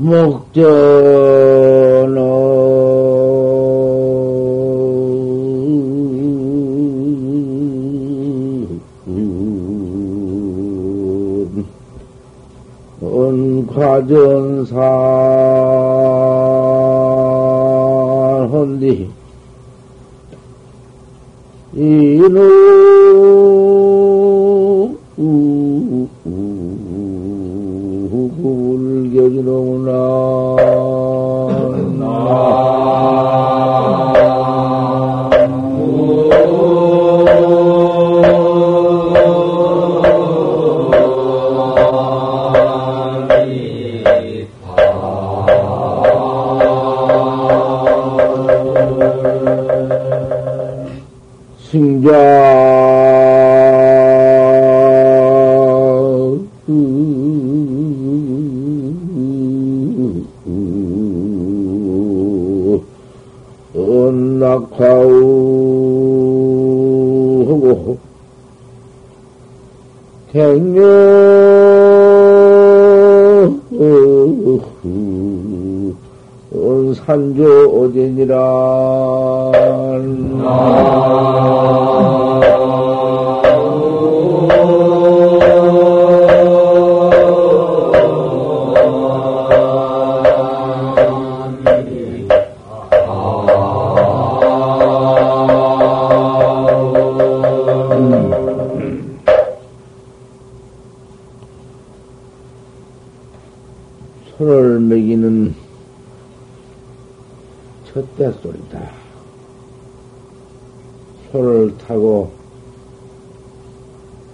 목전은 과전사 헌디. 이놈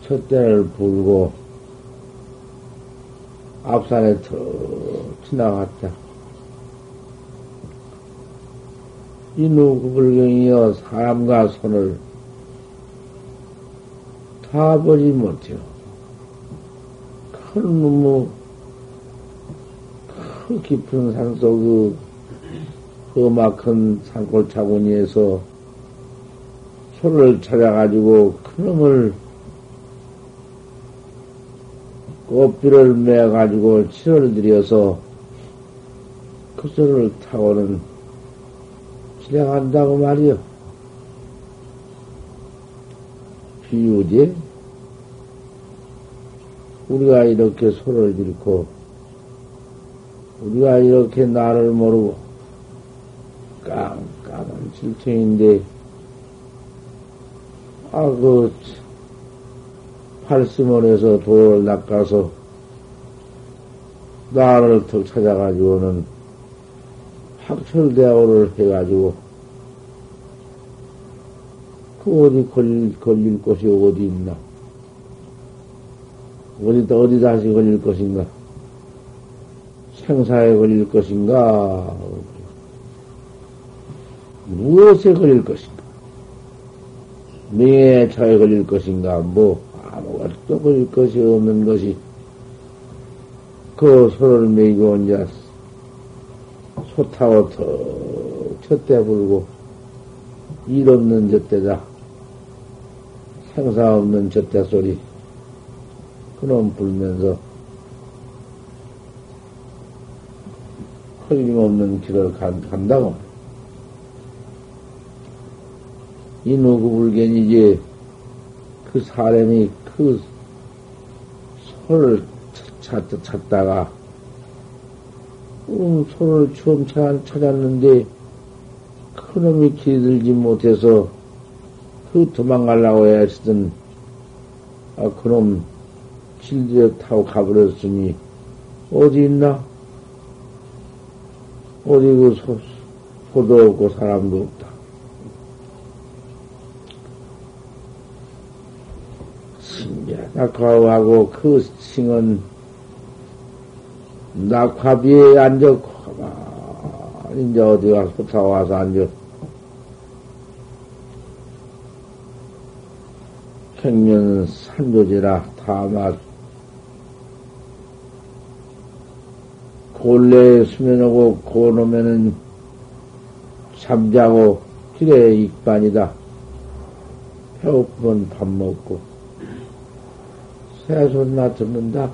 싯대를 불고 앞산에 턱 지나갔다. 이 누구불경이여 사람과 손을 다 보지 못해요. 큰 너무 그 깊은 산속 그 험악한 산골 차고니에서 소를 찾아가지고 그놈을 꽃비를 매가지고 치를 들여서 그 소를 타고는 진행한다고 말이요. 비유지? 우리가 이렇게 소를 잃고, 우리가 이렇게 나를 모르고, 깜깜한 질투인데, 아, 그, 팔심원에서 돌을 낚아서 나를 턱 찾아가지고는 학철대화를 해가지고 그 어디 걸릴, 걸릴 곳이 어디 있나? 어디다, 어디 다시 걸릴 것인가? 생사에 걸릴 것인가? 무엇에 걸릴 것인가? 명예 차에 걸릴 것인가? 뭐, 아무것도 볼 것이 없는 것이 그 소를 매이고 이제 소 타고 턱 쳤대 불고 일 없는 젖대다. 생사 없는 젖대 소리. 그놈 불면서 흐림없는 길을 간, 간다고 이 누구 불견이지 그 사람이 그 소를 찾, 찾다가 음, 소를 처음 찾았는데 그놈이 길들지 못해서 그 도망가려고 했던 아, 그놈 길들여 타고 가버렸으니 어디 있나? 어디 그 소, 소도 없고 사람도 없다. 낙화하고 그 싱은 낙화비에 앉아 가만히 이제 어디 가서 붙어와서 앉아 평면 산조지라 다마 골래에 수면하고 고놓으면은 잠자고 길에 익반이다. 배고프면 밥 먹고 새소리나 듣는다.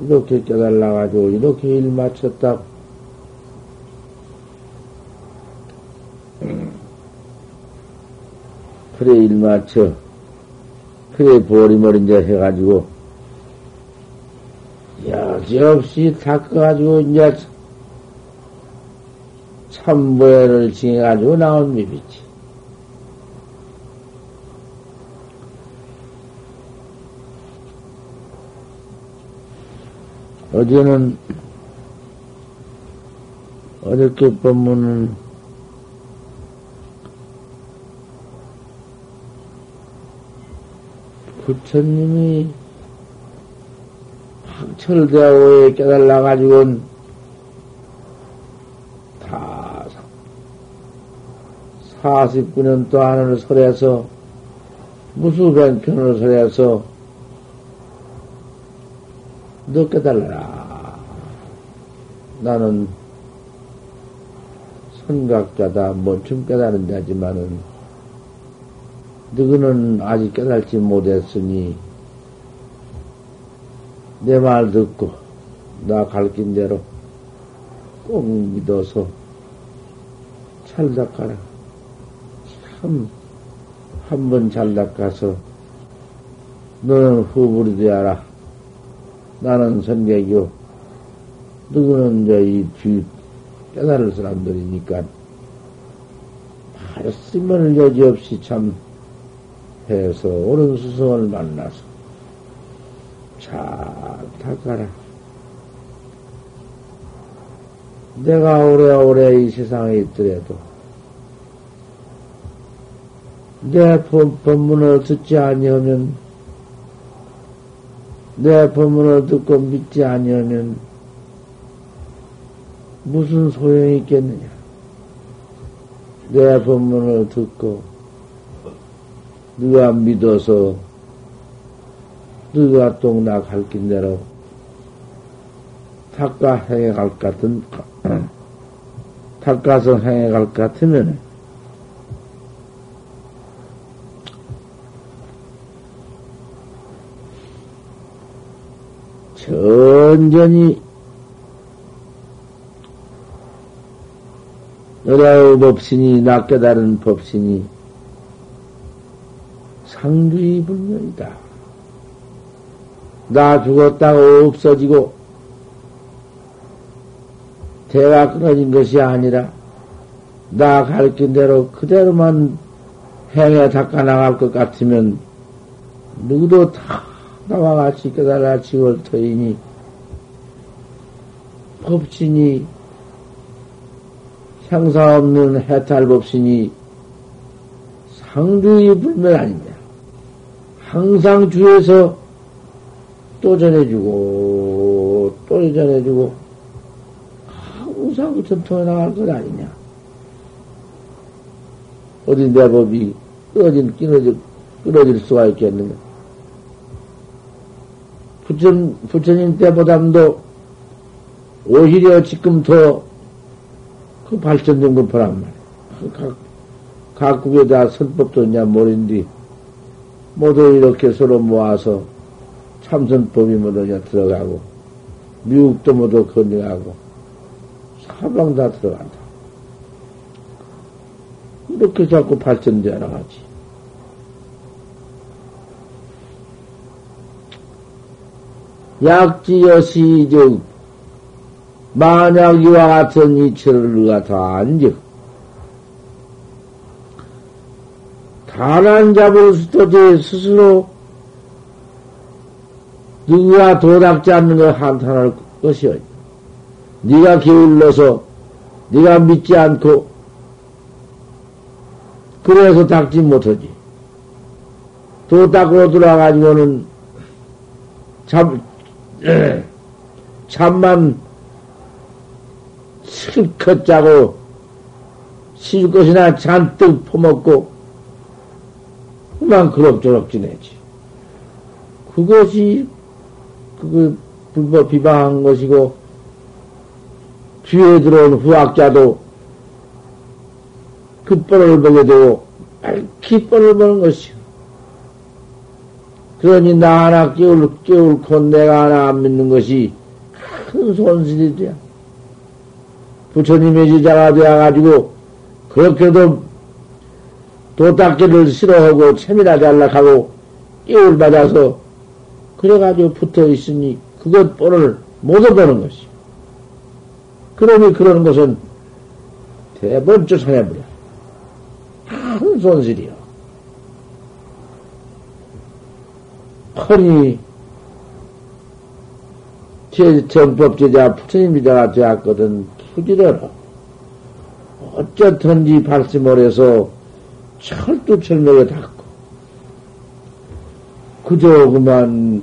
이렇게 깨달아가지고 이렇게 일 마쳤다. 그래 일 맞춰. 그래 버리머리 이제 해가지고 여지없이 닦아가지고 이제 참보회를 징해가지고 나온 미비지. 어제는 어저께 법문은 부처님이 학철대오에 깨달아가지고는 다 49년 동안을 설해서 무수변편을 설해서 너 깨달아라. 나는 선각자다. 뭔좀 깨달은 자지만은 너희는 아직 깨달지 못했으니 내 말 듣고 나 가르친 대로 꼭 믿어서 잘 닦아라. 참, 한 번 잘 닦아서 너는 후불이 되어라. 나는 선객이요. 누구는 이제 이뒤 깨달을 사람들이니까 말씀을 여지없이 참 해서 옳은 스승을 만나서 잘 닦아라. 내가 오래오래 이 세상에 있더라도 내 법문을 듣지 아니하면 내 법문을 듣고 믿지 아니하면 무슨 소용이 있겠느냐? 내 법문을 듣고 네가 믿어서 네가 똥나 갈긴 대로 닦아 행해 갈것 같은 닦아서 행해 갈것 같으면 천천히 여자의 법신이 낫게 다른 법신이 상주의 불면이다. 나 죽었다고 없어지고 대화 끊어진 것이 아니라 나 가르친 대로 그대로만 행해 닦아 나갈 것 같으면 누구도 다 나와 같이 깨달아 지월 터이니 법신이 향사 없는 해탈 법신이 상주의 불면 아니냐. 항상 주에서 또 전해주고, 또 전해주고, 항상 전통해 나갈 것 아니냐. 어디 내 법이 끊어질, 끊어질, 끊어질 수가 있겠느냐. 부처, 부처님 때보다도 오히려 지금 더 그 발전된 것보란 말이야. 그 각, 각국에 다 선법도 있냐 모른디 모두 이렇게 서로 모아서 참선법이 모두 이제 들어가고, 미국도 모두 건너가고, 사방 다 들어간다. 이렇게 자꾸 발전되어 나가지. 약지여시 즉, 만약 이와 같은 이치를 누가 다 잡을 수도 돼 스스로 누가 도닥지 않는 걸 한탄할 것이요. 네가 게을러서 네가 믿지 않고 그래서 닥지 못하지. 도 닦으러 들어가가지고는 잠, 잠만 실컷 자고 쉴 것이나 잔뜩 퍼먹고 그만 그럭저럭 지내지. 그것이, 그거 불법 비방한 것이고, 뒤에 들어온 후학자도 그 뻔을 보게 되고, 밝히 뻔을 보는 것이요. 그러니 나 하나 깨울, 깨울고 내가 하나 안 믿는 것이 큰 손실이 돼. 부처님의 지자가 되어가지고, 그렇게도 도닦기를 싫어하고, 채미나 잘락하고, 깨울 받아서, 그래가지고 붙어 있으니, 그것 뻔을 못 얻어보는 것이. 그러니 그런 것은 대번 쫓아내버려. 큰 손실이요. 허니 정법제자 부처님 이자가 되었거든 푸지더라. 어쩌든지 발심을 해서 철두철미에 닦고 그저 그만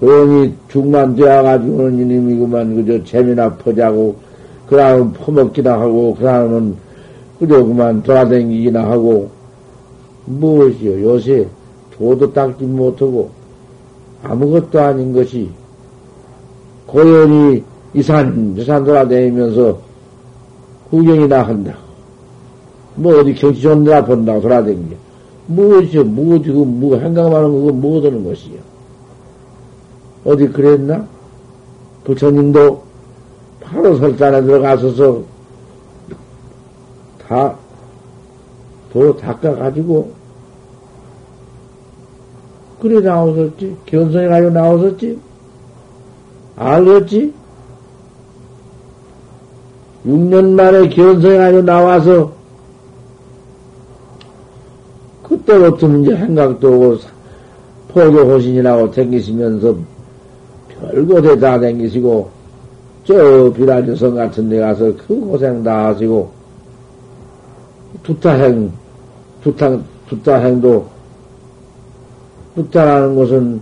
괜히 죽만 되어가지고는 이놈이 그만 그저 재미나 퍼자고 그 다음은 퍼먹기나 하고 그 다음은 그저 그만 돌아다니기나 하고 무엇이요 요새 도도 닦지 못하고 아무것도 아닌 것이 고연히 이산, 저산 돌아다니면서 구경이나 한다. 뭐 어디 경치 좋은 데나 본다고 돌아다니게. 무엇이요? 무엇이고, 뭐, 행각하는 거고, 뭐 얻는 것이요? 어디 그랬나? 부처님도 바로 설산에 들어가서서 다, 도로 닦아가지고 그래 나오셨지? 견성해 가지고 나오셨지? 알겠지? 6년 만에 견성해 가지고 나와서 그때부터 이제 생각도 오고 포교호신이라고 댕기시면서 별곳에 다 댕기시고 저 비라주성 같은 데 가서 그 고생 다 하시고 두타행 두타 두타행도 붓다라는 것은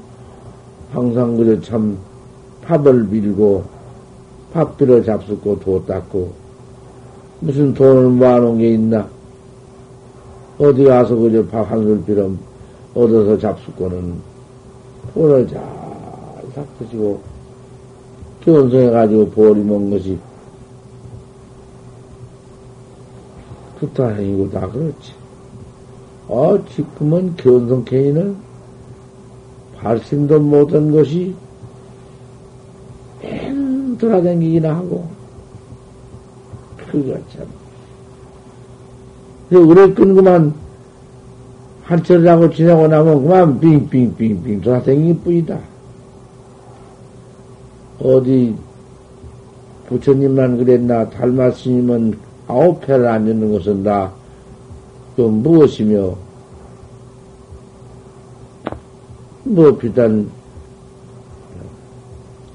항상 그저 참 팝을 밀고 밥 빌어 잡숫고 도 닦고 무슨 돈을 모아놓은 게 있나? 어디 가서 그저 밥 한술 빌어 얻어서 잡숫고는 돈을 잘 삭드시고 견성해가지고 버리먹은 것이 두타행이고 다 그렇지. 어, 지금은 견성케이는 발심도 못한 것이 맨 돌아다니기나 하고, 그거 참. 그랬건 그만, 한철을 하고 지나고 나면 그만 빙빙빙빙 돌아다니기 뿐이다. 어디, 부처님만 그랬나, 달마 스님은 아홉 회를 앉는 것은 다, 그 무엇이며, 뭐, 비단,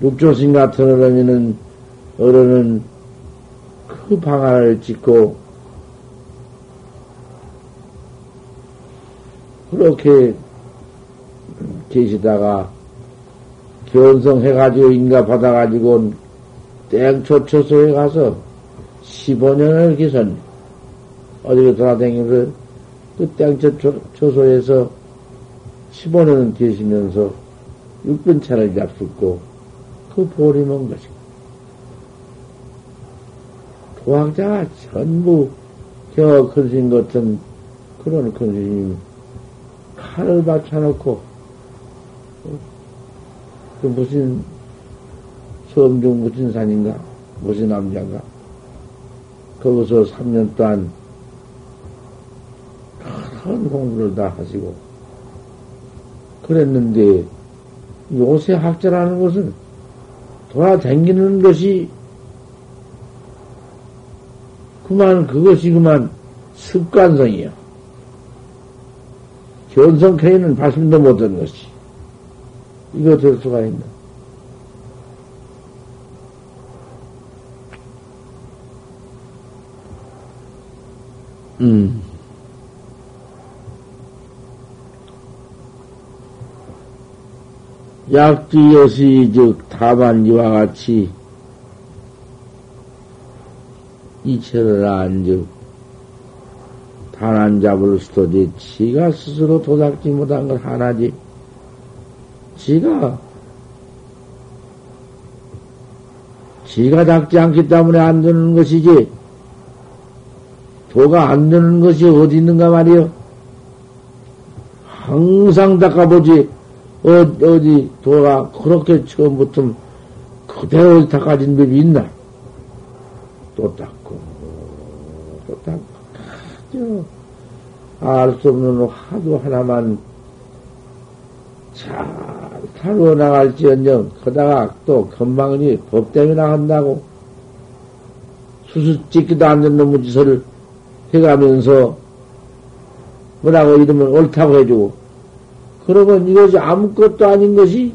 육조신 같은 어른이는, 어른은 그 방안을 짓고, 그렇게 계시다가, 견성해가지고 인가 받아가지고, 땡초초소에 가서 15년을 기선, 어디로 돌아다니면서, 그 땡초초소에서 15년 계시면서 육변차를 잡숫고 그 보림은 것이고. 도학자가 전부 겨 큰신 같은 그런 큰 스님 칼을 받쳐놓고 그 무슨 섬중 무슨 산인가 무슨 남자인가 거기서 3년 동안 큰 공부를 다 하시고 그랬는데 요새 학자라는 것은 돌아다니는 것이 그만 그것이 그만 습관성이요. 견성케이는 발심도 못한 것이 이거 될 수가 있나? 음. 약지여시 즉 다만 이와 같이 이체를 안즉 단안 잡을 수도지 지가 스스로 도닥지 못한 걸 하나지 지가 지가 닦지 않기 때문에 안 되는 것이지 도가 안 되는 것이 어디 있는가 말이요 항상 닦아보지 어, 어디 도가 그렇게 처음부터 그대로 닦아진 법이 있나? 또 닦고, 또 닦고, 알수 없는 화두 하나만 잘 다루어 나갈지언정, 그다가 또 건방이 법 때문에 한다고 수수 찍기도 안 되는 놈의 짓을 해가면서 뭐라고 이러면 옳다고 해주고 그러면 이것이 아무것도 아닌 것이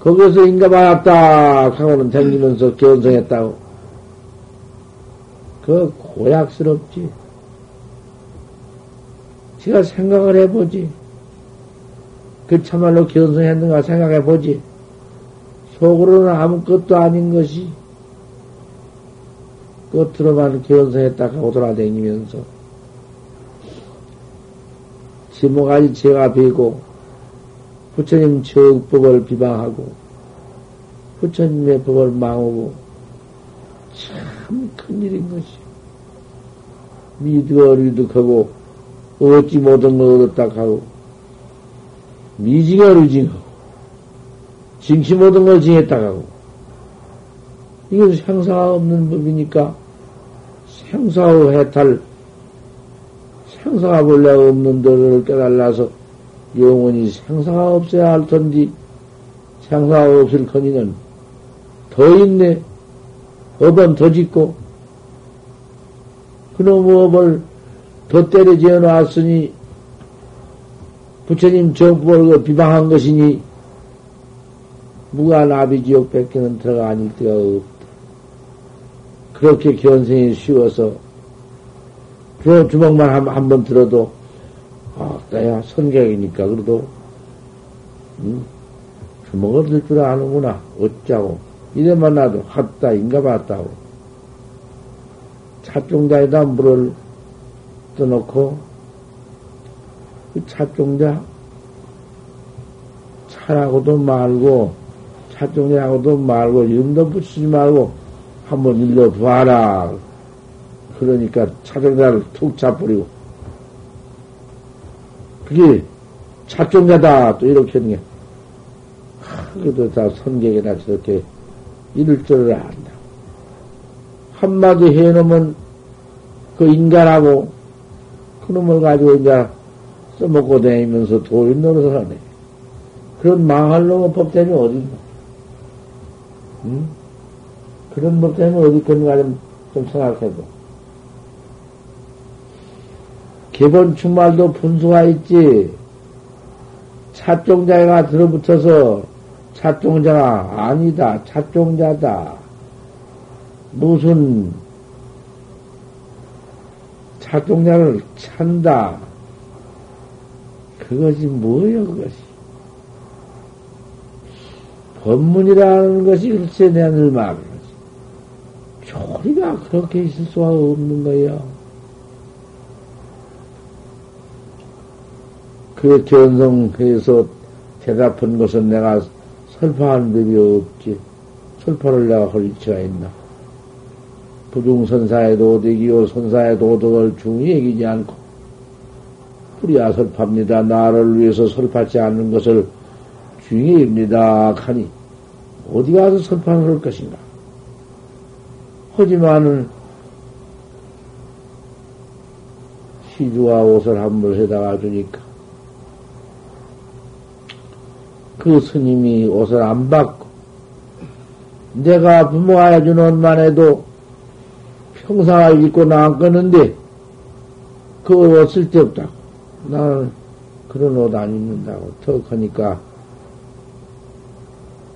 거기서 인가 받았다. 하고는 댕기면서 견성했다고. 그 고약스럽지. 제가 생각을 해보지. 그 참말로 견성했는가 생각해보지. 속으로는 아무것도 아닌 것이 겉으로만 견성했다 하고 돌아다니면서 지모가지 제가 베고 부처님 정법을 비방하고 부처님의 법을 망하고 참 큰일인 것이. 미드어리득하고 얻지 못한 걸 얻었다 하고 미징어르징하고 징치 못한 걸 징했다 하고 이건 생사가 없는 법이니까 생사의 해탈 생사가 본래 없는 도를 깨달아서 영원히 생사가 없어야 할 텐데 생사가 없을 거니는 더 있네. 업은 더 짓고 그놈의 업을 더 때려 지어 놨으니 부처님 정법을 비방한 것이니 무가나비지옥 뺏기는 들어가 아닐 데가 없다. 그렇게 견생이 쉬워서 주, 주먹만 한, 한번 들어도, 아, 나야 선객이니까, 그래도, 음, 주먹을 들 줄 아는구나. 어쩌고. 이래 만 나도 갔다, 인가 봤다고. 찻종자에다 물을 떠놓고, 그 찻종자, 차라고도 말고, 찻종자하고도 말고, 이름도 붙이지 말고, 한번 일러 봐라. 그러니까 차종자를 툭 잡버리고 그게 차종자다 또 이렇게 하는 게 그래도 다 선객이나 저렇게 이럴 줄을 안다. 한마디 해놓으면 그 인간하고 그놈을 가지고 이제 써먹고 다니면서 도인 노릇을 하네. 그런 망할 놈의 법대이 어딨나? 응? 그런 법대이 어디 있겠는가 좀, 좀 생각해도. 기본 충말도 분수가 있지. 찻종자가 들어붙어서 찻종자가 아니다. 찻종자다. 무슨 찻종자를 찬다. 그것이 뭐여, 그것이. 법문이라는 것이 글쎄 내늘 말을 하지. 조리가 그렇게 있을 수가 없는 거야. 그 견성해서 대답한 것은 내가 설파한 법이 없지. 설파를 내가 할 위치가 있나. 부중선사의 도덕이요, 선사의 도덕을 중히 여기지 않고, 뿌리야 설파입니다. 나를 위해서 설파치 않는 것을 중히 입니다. 하니, 어디 가서 설파를 할 것인가? 하지만은, 시주와 옷을 한번 해다가 주니까, 그 스님이 옷을 안 받고, 내가 부모가 해준 옷만 해도 평상아 입고 나왔겠는데, 그 옷 쓸데없다고. 나는 그런 옷 안 입는다고. 턱 하니까,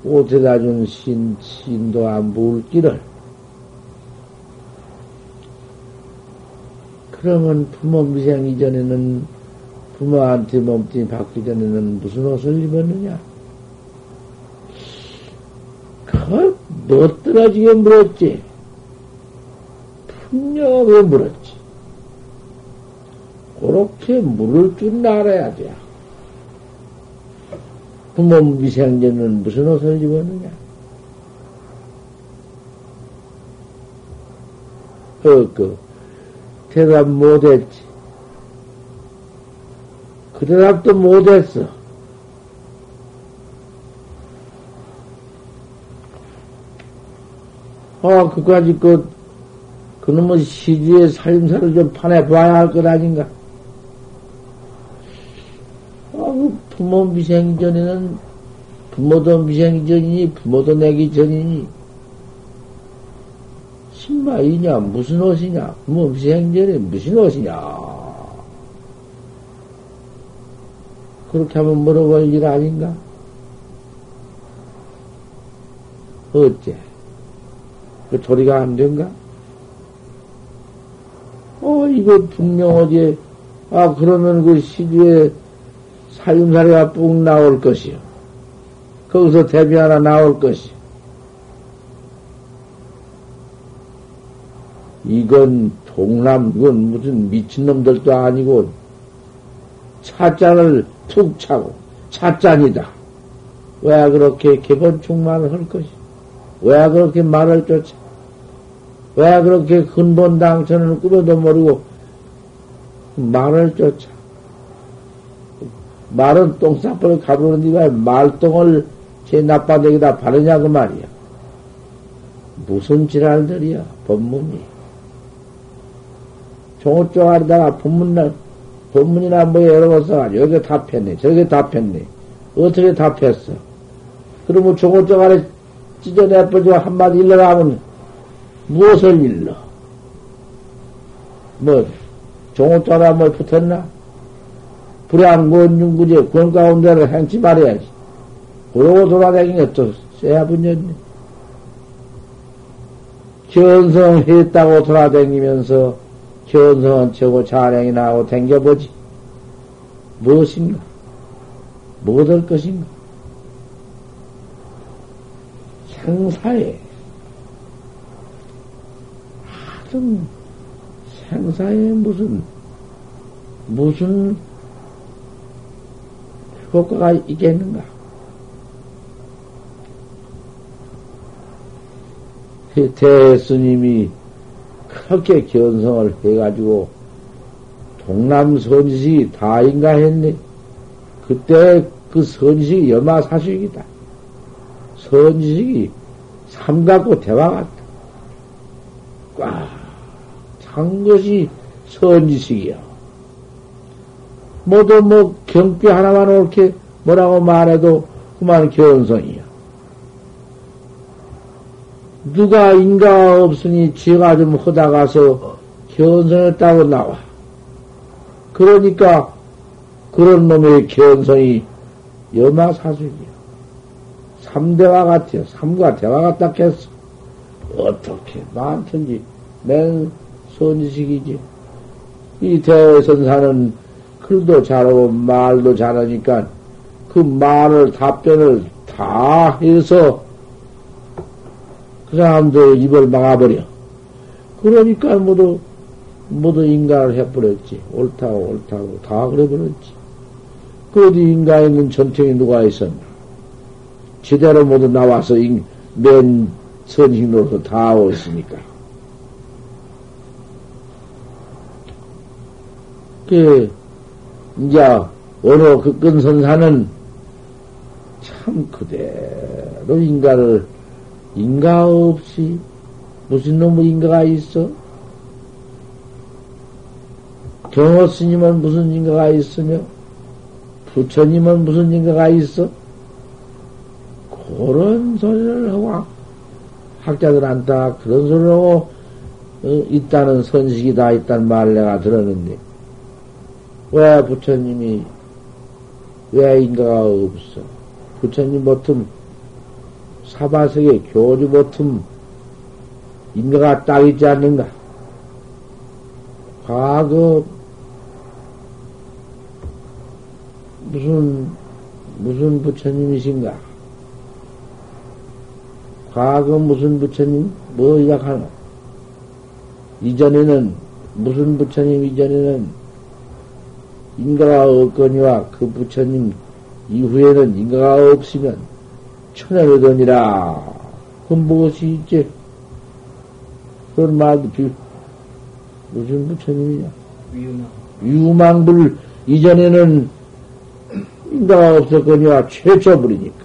옷에다 준 신, 신도 안 부을 길을. 그러면 부모 미생 이전에는 부모한테 몸뚱이 받기 전에는 무슨 옷을 입었느냐? 그걸 멋들어지게 물었지. 분명하게 물었지. 그렇게 물을 줄 알아야 돼. 부모 미생전은 무슨 옷을 입었느냐? 그, 그, 대답 못했지. 그 대답도 못했어. 아, 그까지 그, 그놈의 시주의 살림살을 좀 파내봐야 할 것 아닌가? 아, 그 부모 미생 전에는 부모도 미생 전이니, 부모도 내기 전이니, 신마이냐, 무슨 옷이냐, 부모 미생 전에 무슨 옷이냐. 그렇게 하면 물어볼 일 아닌가? 어째? 그 도리가 안 된가? 어, 이거 분명 어디에, 아, 그러면 그 시주에 살림살이가 뿡 나올 것이요. 거기서 대비 하나 나올 것이. 이건 동남, 이건 무슨 미친놈들도 아니고, 차잔을 툭 차고, 차잔이다. 왜 그렇게 개본충만을 할 것이? 왜 그렇게 말을 쫓아? 왜 그렇게 근본 당천을 꾸며도 모르고 말을 쫓아? 말은 똥싸버려 가보는 네가 말똥을 제 나빠대기다 바르냐 그 말이야. 무슨 지랄들이야 법문이. 종호 쪽아리다가 법문날 법문이나 뭐 여러 번 써가지고 여기 답했네 저기 답했네 어떻게 답했어? 그러면 종호 쪽아리 찢어내버리고 한마디 일러라 하면 무엇을 일러? 뭐, 종호따라 뭐 붙었나? 불량권중구제 권 가운데를 행치 말해야지. 그러고 돌아다니는 또 쎄야 분였네. 견성했다고 돌아다니면서 견성은 최고 자랑이 나고 댕겨보지. 무엇인가? 무엇할 것인가? 생사에 하여튼 생사에 무슨 무슨 효과가 있겠는가? 대스님이 그렇게 견성을 해가지고 동남선지식이 다인가 했네. 그때 그 선지식이 여마사식이다. 선지식이 삼갖고 대화 같다. 꽉 찬 것이 선지식이야. 모두 뭐 경비 하나만 옳게 뭐라고 말해도 그만 견성이야. 누가 인가 없으니 지가 좀 허다가서 견성했다고 나와. 그러니까 그런 놈의 견성이 여마사숙이야. 삼대와 같아요. 삼과 대화 같다 했어. 어떻게 많든지 맨 선지식이지. 이 대선사는 글도 잘하고 말도 잘하니까 그 말을 답변을 다 해서 그 사람들 입을 막아버려. 그러니까 모두 모두 인간을 해버렸지. 옳다고 옳다고 다 그래버렸지. 그 어디 인간에 있는 전통이 누가 있었나? 제대로 모두 나와서 맨 선식로서 다 오셨으니까. 그, 이제, 어느 그 끈선사는 참 그대로 인가를, 인가 없이, 무슨 놈의 인가가 있어? 경호 스님은 무슨 인가가 있으며, 부처님은 무슨 인가가 있어? 그런 소리를 하고 학자들한테 그런 소리를 하고 어, 있다는 선식이 다 있단 말 내가 들었는데 왜 부처님이 왜 인가가 없어? 부처님 보통 사바석에 교주 보통 인가가 딱 있지 않는가? 과거 무슨 무슨 부처님이신가? 과거 무슨 부처님 뭐 이야기하노? 이전에는 무슨 부처님 이전에는 인가가 없거니와 그 부처님 이후에는 인가가 없으면 천연의돈이라 그건 무엇이 있지? 그런 말도 비, 무슨 부처님이냐? 유망. 유망불 이전에는 인가가 없었거니와 최초불이니까.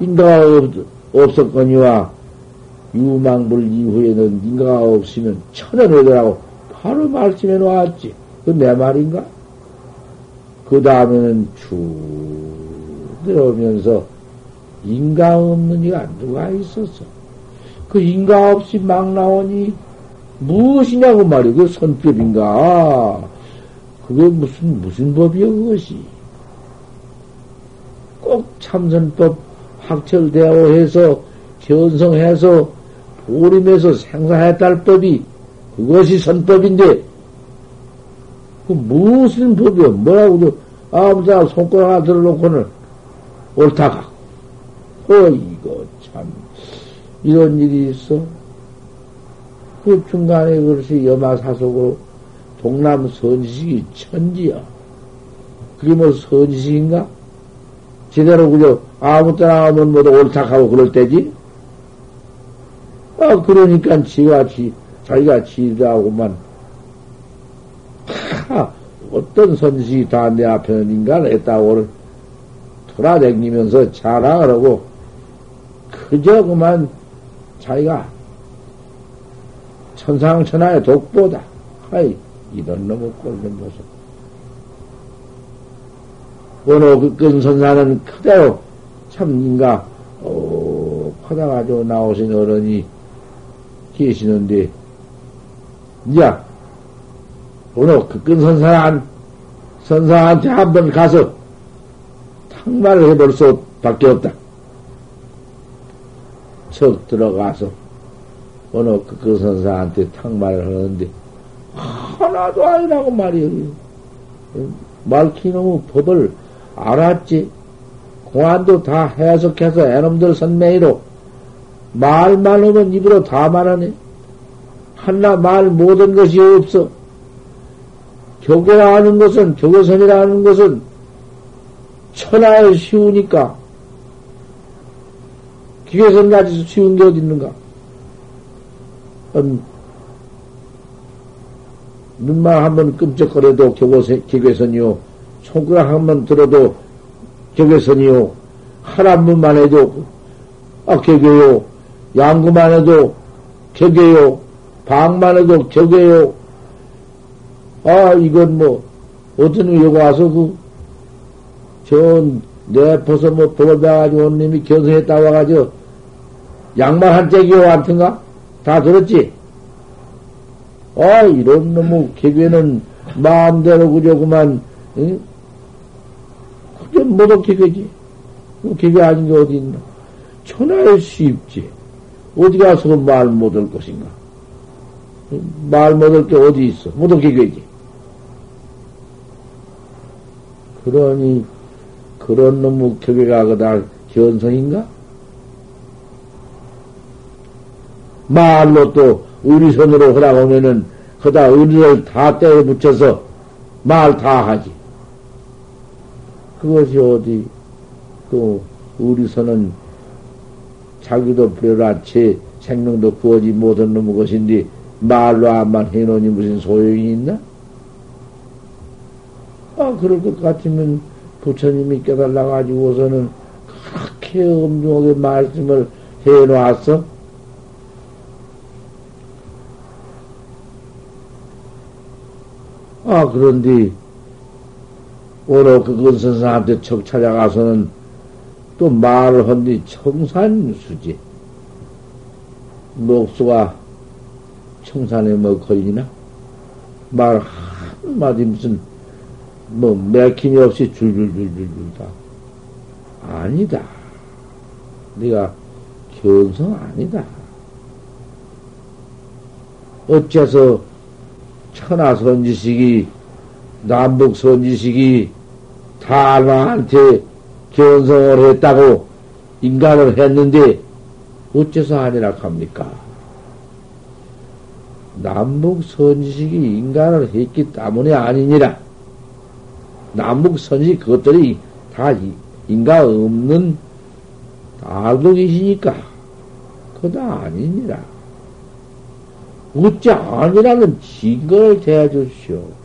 인가가 없, 없었거니와 유망불 이후에는 인가가 없으면 천연외도라고 바로 말씀해 놓았지. 그 내 말인가? 그 다음에는 쭉 들어오면서 인가 없는 이가 누가 있었어? 그 인가 없이 막 나오니 무엇이냐고 말이야. 그 선법인가? 그게 무슨, 무슨 법이야, 그것이. 꼭 참선법 확철되어 해서, 견성해서, 보림해서 생사했달 법이, 그것이 선법인데, 그 무슨 법이야? 뭐라고도, 아무데나 손가락 하나 들어놓고는 옳다가. 어, 이거 참, 이런 일이 있어. 그 중간에 그것이 여마사속으로 동남 선지식이 천지야. 그게 뭐 선지식인가? 제대로 그저 아무 때나 하면 뭐도 옳다하고 그럴 때지? 아, 그러니까 지가 지, 자기가 지라고만, 하, 어떤 선지식이 다 내 앞에는 인간을 했다고 돌아다니면서 자랑을 하고, 그저 그만 자기가 천상천하의 독보다. 하이, 이런 놈의 꼴좀 보소. 원호 그 근선사는 그대로 참 인가, 어, 커다가지고 나오신 어른이 계시는데, 이제, 원호 그 근선사한, 선사한테 한번 가서 탕말을 해볼 수 밖에 없다. 척 들어가서, 어느 그, 그 선사한테 탕말을 하는데, 하나도 아니라고 말이요. 말키놈의 법을 알았지. 공안도 다 해석해서 애놈들 선매이로 말만 하면 입으로 다 말하네. 하나 말 모든 것이 없어. 교계라는 것은, 교계선이라는 것은 천하에 쉬우니까. 기계선까지 쉬운 게 어디 있는가? 음, 눈만 한번 끔찍거려도 격외선이요. 손가락 한 번 들어도 한한 번만 해도 아, 격외요. 양구만 해도 격외요. 방만 해도 격외요. 아, 이건 뭐, 어떤 여기 와서 그, 전, 내 벗어 뭐, 법을 배가지고 온 놈이 견성했다 와가지고, 양말 한 짝이요, 같은가? 다 들었지? 아, 이런 놈의 개괴는 마음대로 그저 그만, 응? 그저 못한 개괴지. 그 개괴 아닌 게 어디 있나? 천하에 수입지. 어디 가서 말 못 할 것인가? 말 못 할 게 어디 있어? 못한 개괴지. 그러니, 그런 놈의 개괴가 그다 견성인가? 말로 또 우리 손으로 허락하면은 그다 의리를 다 떼어 붙여서 말 다 하지. 그것이 어디 또 우리 손은 자기도 부려라채 생명도 구하지 못한 놈의 것인데 말로 안만 해놓으니 무슨 소용이 있나? 아, 그럴 것 같으면 부처님이 깨달아가지고서는 그렇게 엄중하게 말씀을 해놓았어? 아, 그런데, 오늘 그 근선사한테 척 찾아가서는 또 말을 한뒤 청산수지. 목수가 청산에 뭐 걸리나? 말 한마디 무슨, 뭐, 맥힘이 없이 줄줄줄줄줄 다. 아니다. 네가 견성 아니다. 어째서 천하선지식이, 남북 선지식이 다 나한테 견성을 했다고 인간을 했는데, 어째서 아니라 합니까? 남북 선지식이 인간을 했기 때문에 아니니라. 남북 선지식 그것들이 다 인간 없는 알고 계시니까. 그다 아니니라. 어찌 아니라는 증거를 대해주시오.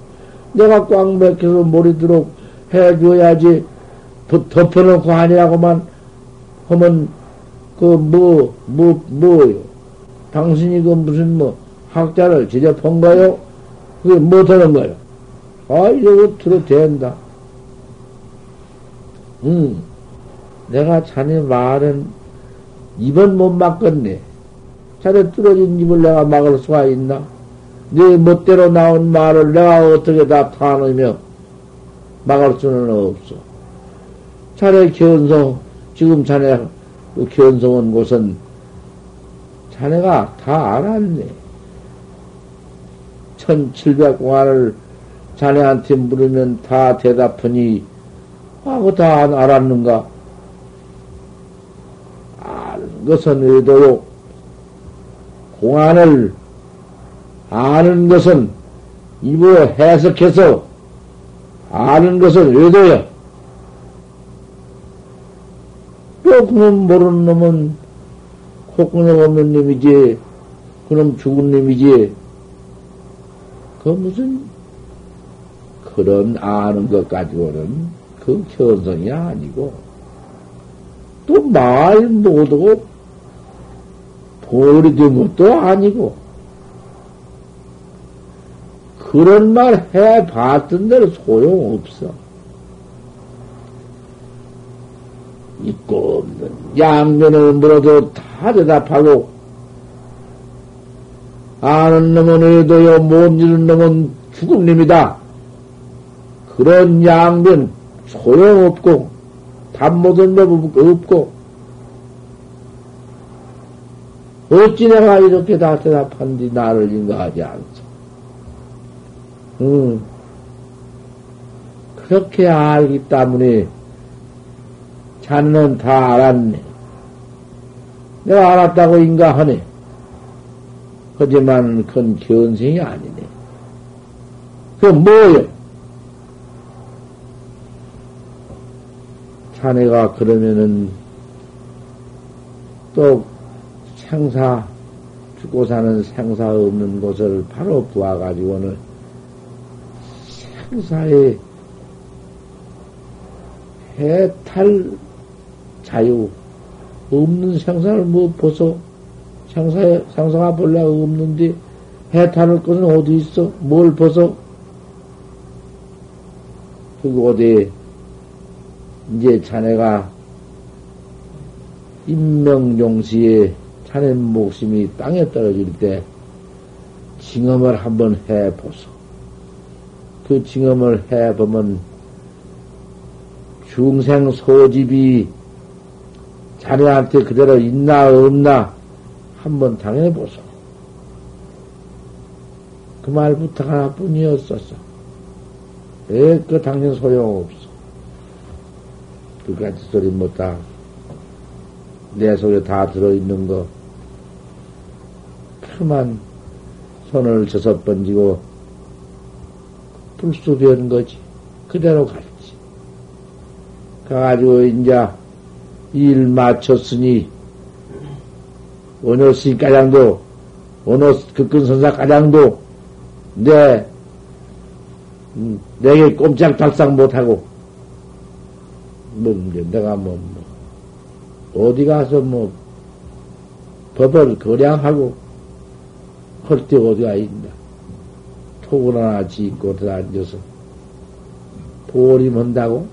내가 꽉 맥혀서 머리도록 해줘야지 덮어놓고 아니라고만 하면 그 뭐, 뭐, 뭐요? 당신이 그 무슨 뭐 학자를 지접한 거요? 그게 못하는 거요? 아, 이러고 들어도 된다. 응. 내가 자네 말은 입은 못 막겠네. 자네 뚫어진 입을 내가 막을 수가 있나? 네 멋대로 나온 말을 내가 어떻게 다 타놓으며 막을 수는 없어. 자네 견성, 지금 자네 그 견성한 곳은 자네가 다 알았네. 1700공안을 자네한테 물으면 다 대답하니, 아, 그거 다 알았는가? 아는 것은 의도요. 공안을 아는 것은 입으로 해석해서 아는 것은 의도야. 또 그놈 모르는 놈은 콧구멍 없는 놈이지. 그놈 죽은 놈이지. 그 무슨 그런 아는 것 가지고는 그 현성이 아니고 또 말 못하고 보리 된 것도 아니고 그런 말 해봤던 대로 소용없어. 있고 없는 양면을 물어도 다 대답하고 아는 놈은 의도요 못 이룬 놈은 죽은 놈이다. 그런 양면 소용없고 답 못한 놈 없고 어찌 내가 이렇게 다 대답한디 나를 인가하지 않소. 응. 그렇게 알기 때문에 자는 다 알았네. 내가 알았다고 인가하네. 하지만 그건 견생이 아니네. 그건 뭐요? 자네가 그러면은 또 생사, 죽고 사는 생사 없는 곳을 바로 부어가지고는 생사의 해탈 자유, 없는 생사를 뭐 보소? 생사에, 생사가 본래 없는데 해탈할 것은 어디 있어? 뭘 보소? 그거 어디, 이제 자네가 임명종시에 자네 목숨이 땅에 떨어질 때 징험을 한번 해보소. 그 징험을 해보면 중생 소집이 자네한테 그대로 있나 없나 한번 당해보소. 그 말부터 하나뿐이었었어. 왜그 당연 소용없어. 그까지 소리 못다. 내 속에 다 들어있는 거. 그만 손을 저섯 번지고 불수 변 거지. 그대로 갔지. 가가지고 이제 일 마쳤으니 원효씨 가장도 원효 극근선사 가장도 내 음, 내게 꼼짝 달싹 못하고 뭐 내가 뭐, 뭐 어디 가서 뭐 법을 거량하고 할때 어디가 있나 톡을 하나 짓고 들 앉아서 보림한다고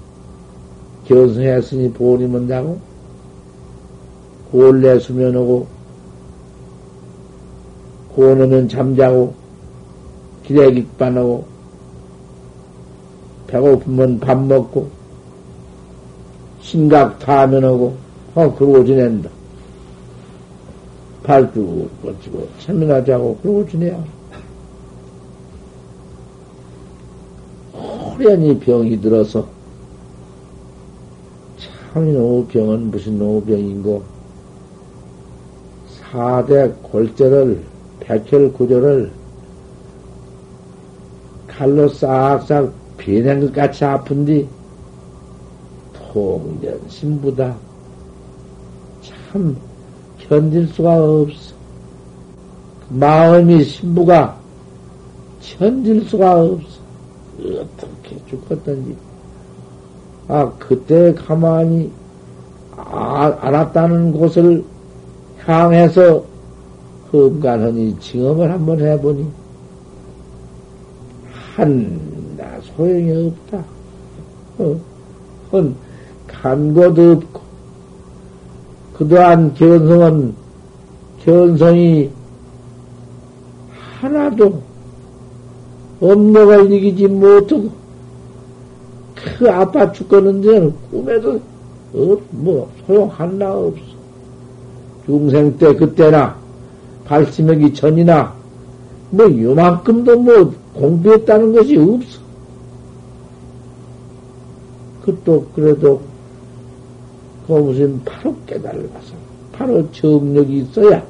견성했으니 보림한다고 골래 수면 오고 고놓으면 잠자고 기대기반 하고 배고프면 밥 먹고 심각 타면 오고 어 그러고 지낸다. 발쭉 뻗치고 세미나지 하고 그러고 지내야. 호련히 병이 들어서 참 노병은 무슨 노병인고 사대 골절을 백혈 구조를 칼로 싹싹 비낸 것 같이 아픈디 통전 신부다. 참 견딜 수가 없어. 마음이 신부가 견딜 수가 없어 죽었던지 아 그때 가만히 아, 알았다는 곳을 향해서 험간하니 징험을 한번 해보니 한나 소용이 없다. 어, 헌 간고도 없고 그동안 견성은 견성이 하나도 엄마가 이기지 못하고 그 아빠 죽겠는데 꿈에도 어, 뭐 소용 하나 없어. 중생 때 그때나 발심하기 전이나 뭐 요만큼도 뭐 공부했다는 것이 없어. 그또 그래도 그 무슨 바로 깨달아서 바로 정력이 있어야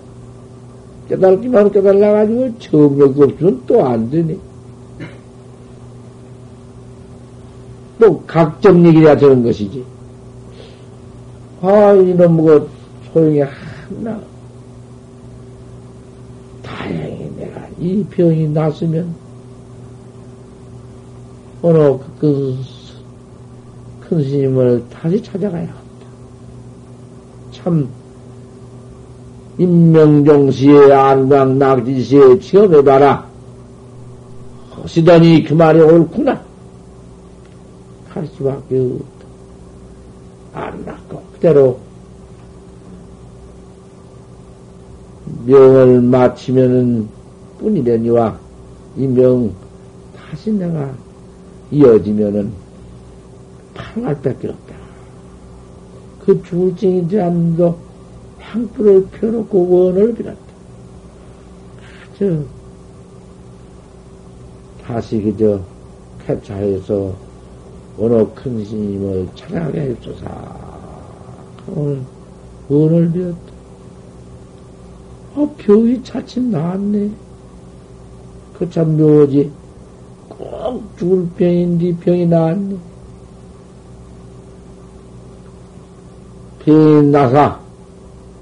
깨달기만 깨달아가지고 정력이 없으면 또 안 되네. 또 각정력이라 되는 것이지. 아, 이놈 뭐 소용이 하나. 다행히 내가 이 병이 났으면 어느 그, 큰 스님을 다시 찾아가야 한다. 참, 임명종시에 안강 낙지시에 취업해봐라. 하시더니 그 말이 옳구나. 할 수밖에 없다. 안 낳고 그대로 명을 마치면은 뿐이려니와 이 명 다시 내가 이어지면은 팔날 밖에 없다. 그 죽을증이 되안도 향불을 펴놓고 원을 빌었다. 저 다시 그저 캡차해서 어느 큰 스님을 찾아가게 해주소서. 오늘 원을 빌었다. 어, 병이 차츰 나았네. 그 참 묘지. 꼭 죽을 병인데 병이 나았네. 병이 나사,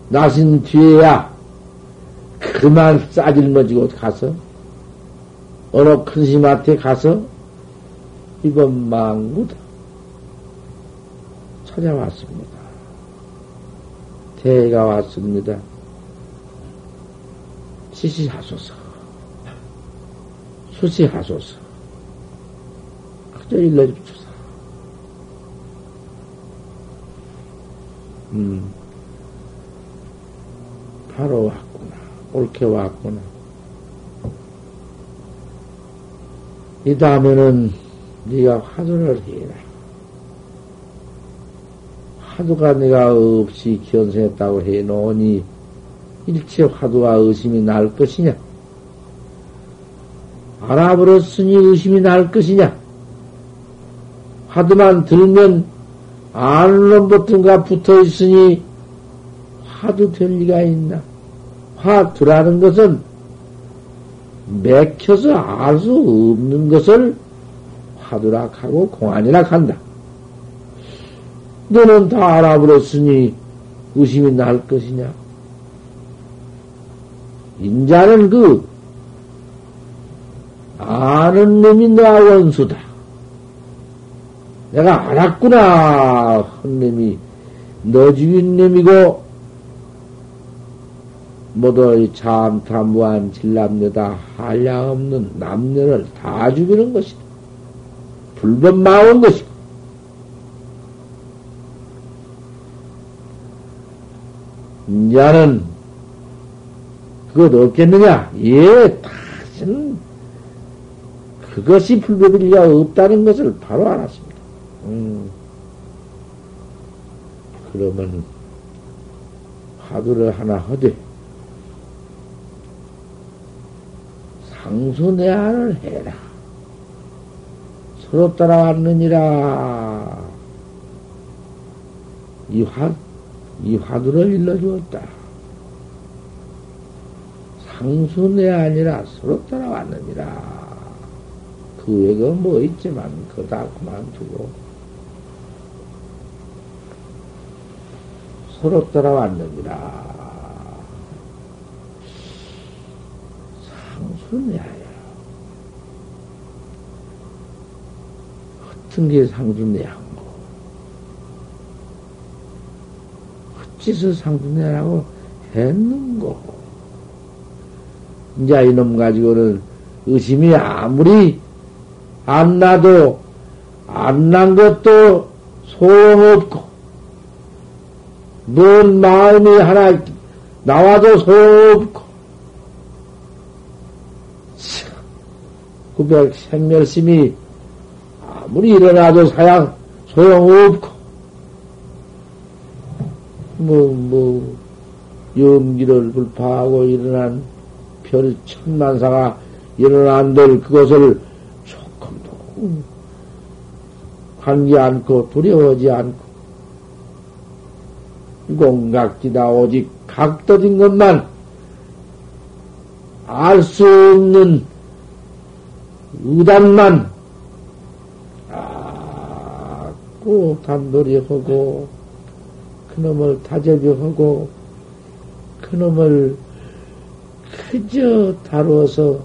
나신 뒤에야 그만 싸질머지고 가서, 어느 큰 스님한테 가서, 이건 망구다. 찾아왔습니다. 대가 왔습니다. 시시하소서. 수시하소서. 그저 일러줍소서. 음, 바로 왔구나. 옳게 왔구나. 이 다음에는 네가 화두를 해라. 화두가 네가 없이 견성했다고 해놓으니 일체 화두와 의심이 날 것이냐? 알아버렸으니 의심이 날 것이냐? 화두만 들면 아는 놈부터가 붙어 있으니 화두 될 리가 있나? 화두라는 것은 맥혀서 알 수 없는 것을 화두락 하고 공안이락 한다. 너는 다 알아버렸으니 의심이 날 것이냐? 인자는 그 아는 놈이 나 원수다. 내가 알았구나. 한 놈이 너 죽인 놈이고 모두 참탐무한 질남녀다 한량 없는 남녀를 다 죽이는 것이다. 불법 마온 것이고 인자는 그것 없겠느냐? 예, 다신 그것이 불법일 리가 없다는 것을 바로 알았습니다. 음. 그러면 화두를 하나 하되 상수 내안을 해라. 서로 따라왔느니라. 이 화, 이 화두를 일러주었다. 상순내 아니라 서로 따라왔느니라. 그 외가 뭐 있지만, 그거 다 그만두고. 서로 따라왔느니라. 상순내야. 어떤 게 상순내야? 헛짓을 상순내라고 했는고. 이제 이놈 가지고는 의심이 아무리 안 나도, 안 난 것도 소용없고, 뭔 마음이 하나 나와도 소용없고, 구백 생멸심이 아무리 일어나도 사양 소용없고, 뭐, 뭐, 염기를 불파하고 일어난 별 천만사가 일어난 들 그것을 조금도 관계 않고 두려워하지 않고. 공각지다 오직 각도진 것만 알 수 없는 의단만 아꼭 단돌이하고 그놈을 다재비하고 그놈을 그저 다루어서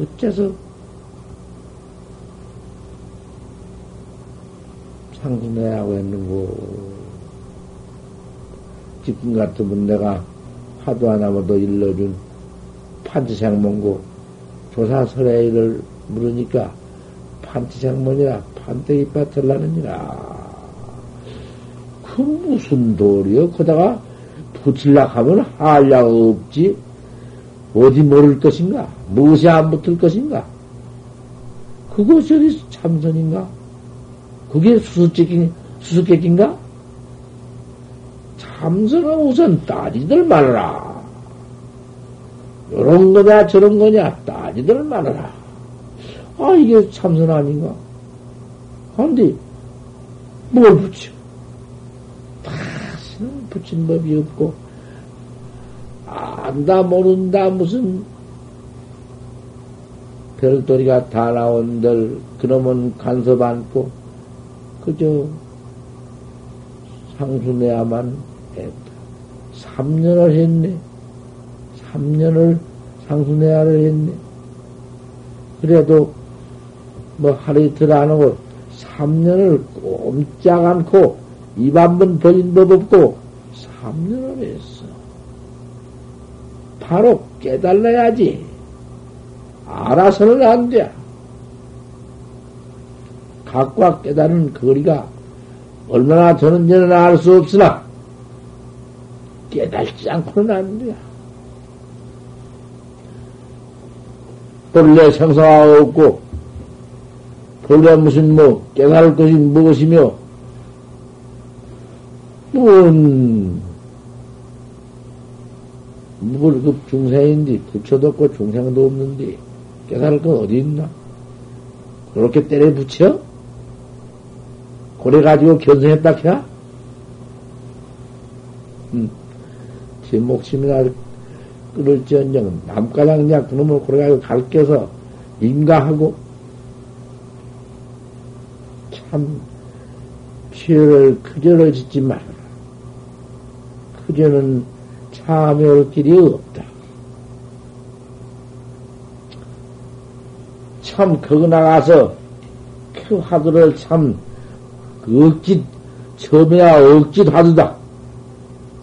어째서 상승해하고 했는고. 지금 같으면 내가 화도 하나마도 일러준 판치생문고 조사설의를 물으니까 판치생문이라 판때기 빠틀라느니라. 그 무슨 도리여 거다가 붙일라 하면 한량 없지. 어디 모를 것인가? 무엇이 안 붙을 것인가? 그것이 어디 참선인가? 그게 수수께끼, 수수께끼인가? 참선은 우선 따지들 말아라. 이런 거냐 저런 거냐 따지들 말아라 아 이게 참선 아닌가 그런데 뭘 붙여 다시는 붙인 법이 없고 안다 모른다 무슨 별도리가 다 나온들 그놈은 간섭 않고 그저 상수내야만 했다. 3년을 했네. 3년을 상수내야를 했네. 그래도 뭐 하루 이틀 안 하고 3년을 꼼짝 않고 입 한 번 벌린 법 없고 3년을 했어. 바로 깨달아야지. 알아서는 안 돼. 각과 깨달은 거리가 얼마나 되는지는 알 수 없으나 깨달지 않고는 안 돼. 본래 생사가 없고 본래 무슨 뭐 깨달을 것이 무엇이며 뭔 무불급 중생인데 부처도 없고 중생도 없는데 깨달을 건 어디 있나? 그렇게 때려 붙여? 고래 가지고 견성했다 캐? 음, 제 목숨이나 끊을지언정 남가장냐 그놈을 고래 가지고 가르쳐서 인가하고 참 피해를 크저를 짓지 말아라. 크저는 참여할 길이 없다. 참, 거기 나가서 그 화두를 참, 억지, 처음에야 억지 화두다.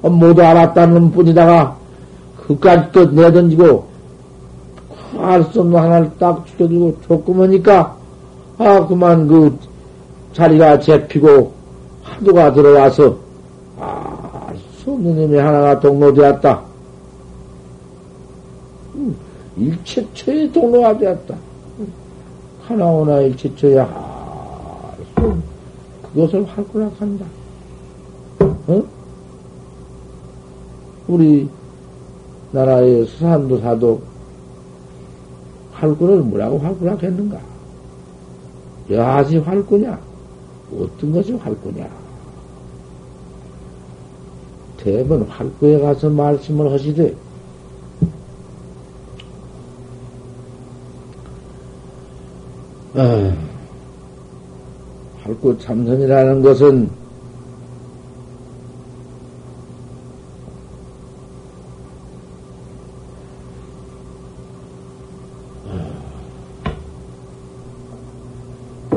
모두 알았다는 뿐이다가, 그까지 또 내던지고, 알수 없는 하나를 딱 죽여주고 줬구머니까, 아, 그만 그 자리가 잡히고, 화두가 들어와서, 아, 수 없는 놈이 하나가 동로되었다. 음, 일체처의 동로가 되었다. 하나오나 일체처야, 아, 그것을 활구락한다. 어? 우리 나라의 수산도사도 활구를 뭐라고 활구락 했는가? 여하시 활구냐? 어떤 것이 활구냐? 대번 활구에 가서 말씀을 하시되, 아, 활구 참선이라는 것은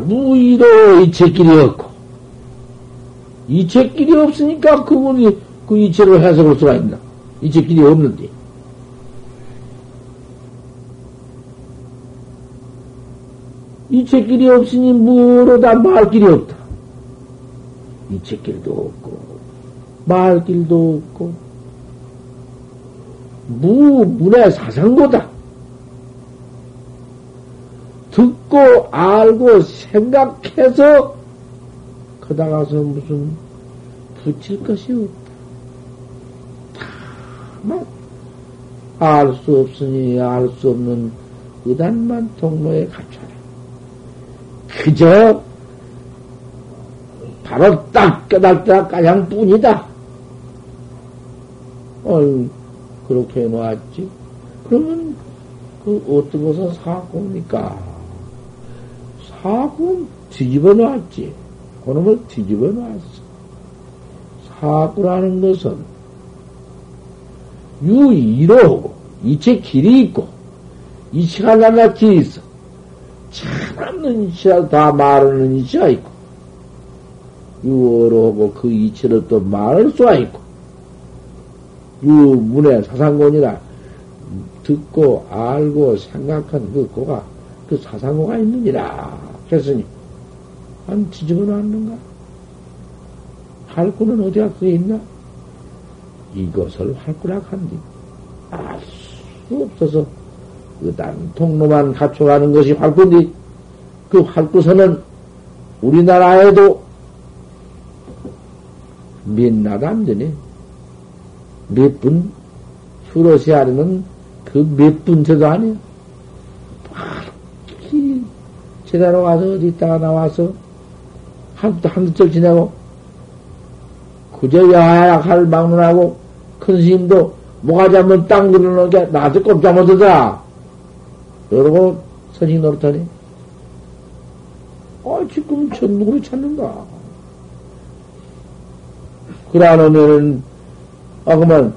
무의로 이체끼리 없고 이체끼리 없으니까 그분이 그 이체를 해석할 수가 있나? 이체끼리 없는데. 이체끼리 없으니 무로다 말길이 없다. 이체길도 없고 말길도 없고 무 문의 사상보다 듣고 알고 생각해서 거다 가서 무슨 붙일 것이 없다. 다만 알 수 없으니 알 수 없는 의단만 동로에 갖춰라. 그저 바로 딱 깨닫다 가장 뿐이다. 어이, 그렇게 해놓았지. 그러면 그 어떤 것은 사고입니까? 사고 뒤집어 놨지. 그놈을 뒤집어 놨어. 사고라는 것은 유이로 이체 길이 있고 이치가 낱낱이 있어. 참없는 이치가 다 말하는 이치가 있고 유어로 하고 그 이치를 또 말할 수가 있고 유문의 사상권이라 듣고 알고 생각한 그 고가 그 사상고가 있느니라 했으니 안 뒤집어 놨는가? 활구는 어디가 그게 있나? 이것을 활구라 한디 알수 없어서 그단 통로만 갖춰가는 것이 활구인데 그 활구선은 우리나라에도 몇 나라 안 되네. 몇 분, 휴러시아르는 그 몇 분째도 아니에요. 제대로 가서 어디 있다가 나와서 한두, 한두 절 지내고, 그저 야약할 막론하고, 큰 스님도 뭐가지 한번 땅 늘어놓은 게 나한테 꼼짝 못하더라. 그러고 선생 노릇하니. 아, 지금 저 누구를 찾는가? 그래 놓으면은, 아, 그만,